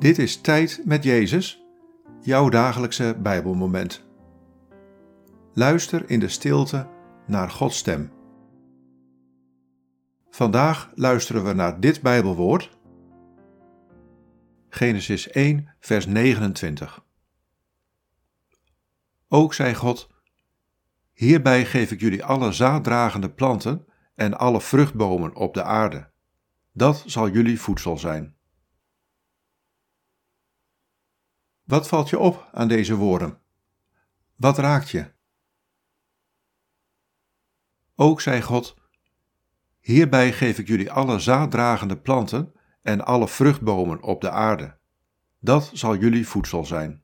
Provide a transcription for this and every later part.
Dit is Tijd met Jezus, jouw dagelijkse Bijbelmoment. Luister in de stilte naar Gods stem. Vandaag luisteren we naar dit Bijbelwoord. Genesis 1, vers 29. Ook zei God: Hierbij geef ik jullie alle zaaddragende planten en alle vruchtbomen op de aarde. Dat zal jullie voedsel zijn. Wat valt je op aan deze woorden? Wat raakt je? Ook zei God: Hierbij geef ik jullie alle zaaddragende planten en alle vruchtbomen op de aarde. Dat zal jullie voedsel zijn.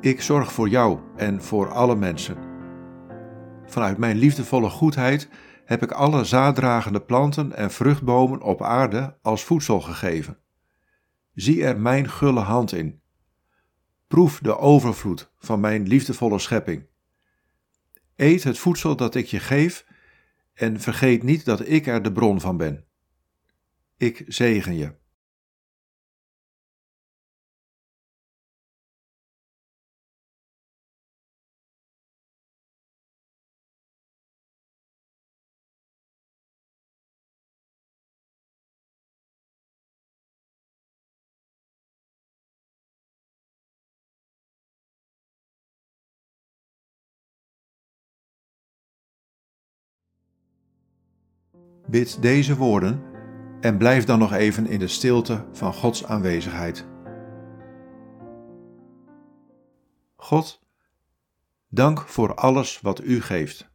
Ik zorg voor jou en voor alle mensen. Vanuit mijn liefdevolle goedheid heb ik alle zaaddragende planten en vruchtbomen op aarde als voedsel gegeven. Zie er mijn gulle hand in. Proef de overvloed van mijn liefdevolle schepping. Eet het voedsel dat ik je geef en vergeet niet dat ik er de bron van ben. Ik zegen je. Bid deze woorden en blijf dan nog even in de stilte van Gods aanwezigheid. God, dank voor alles wat U geeft.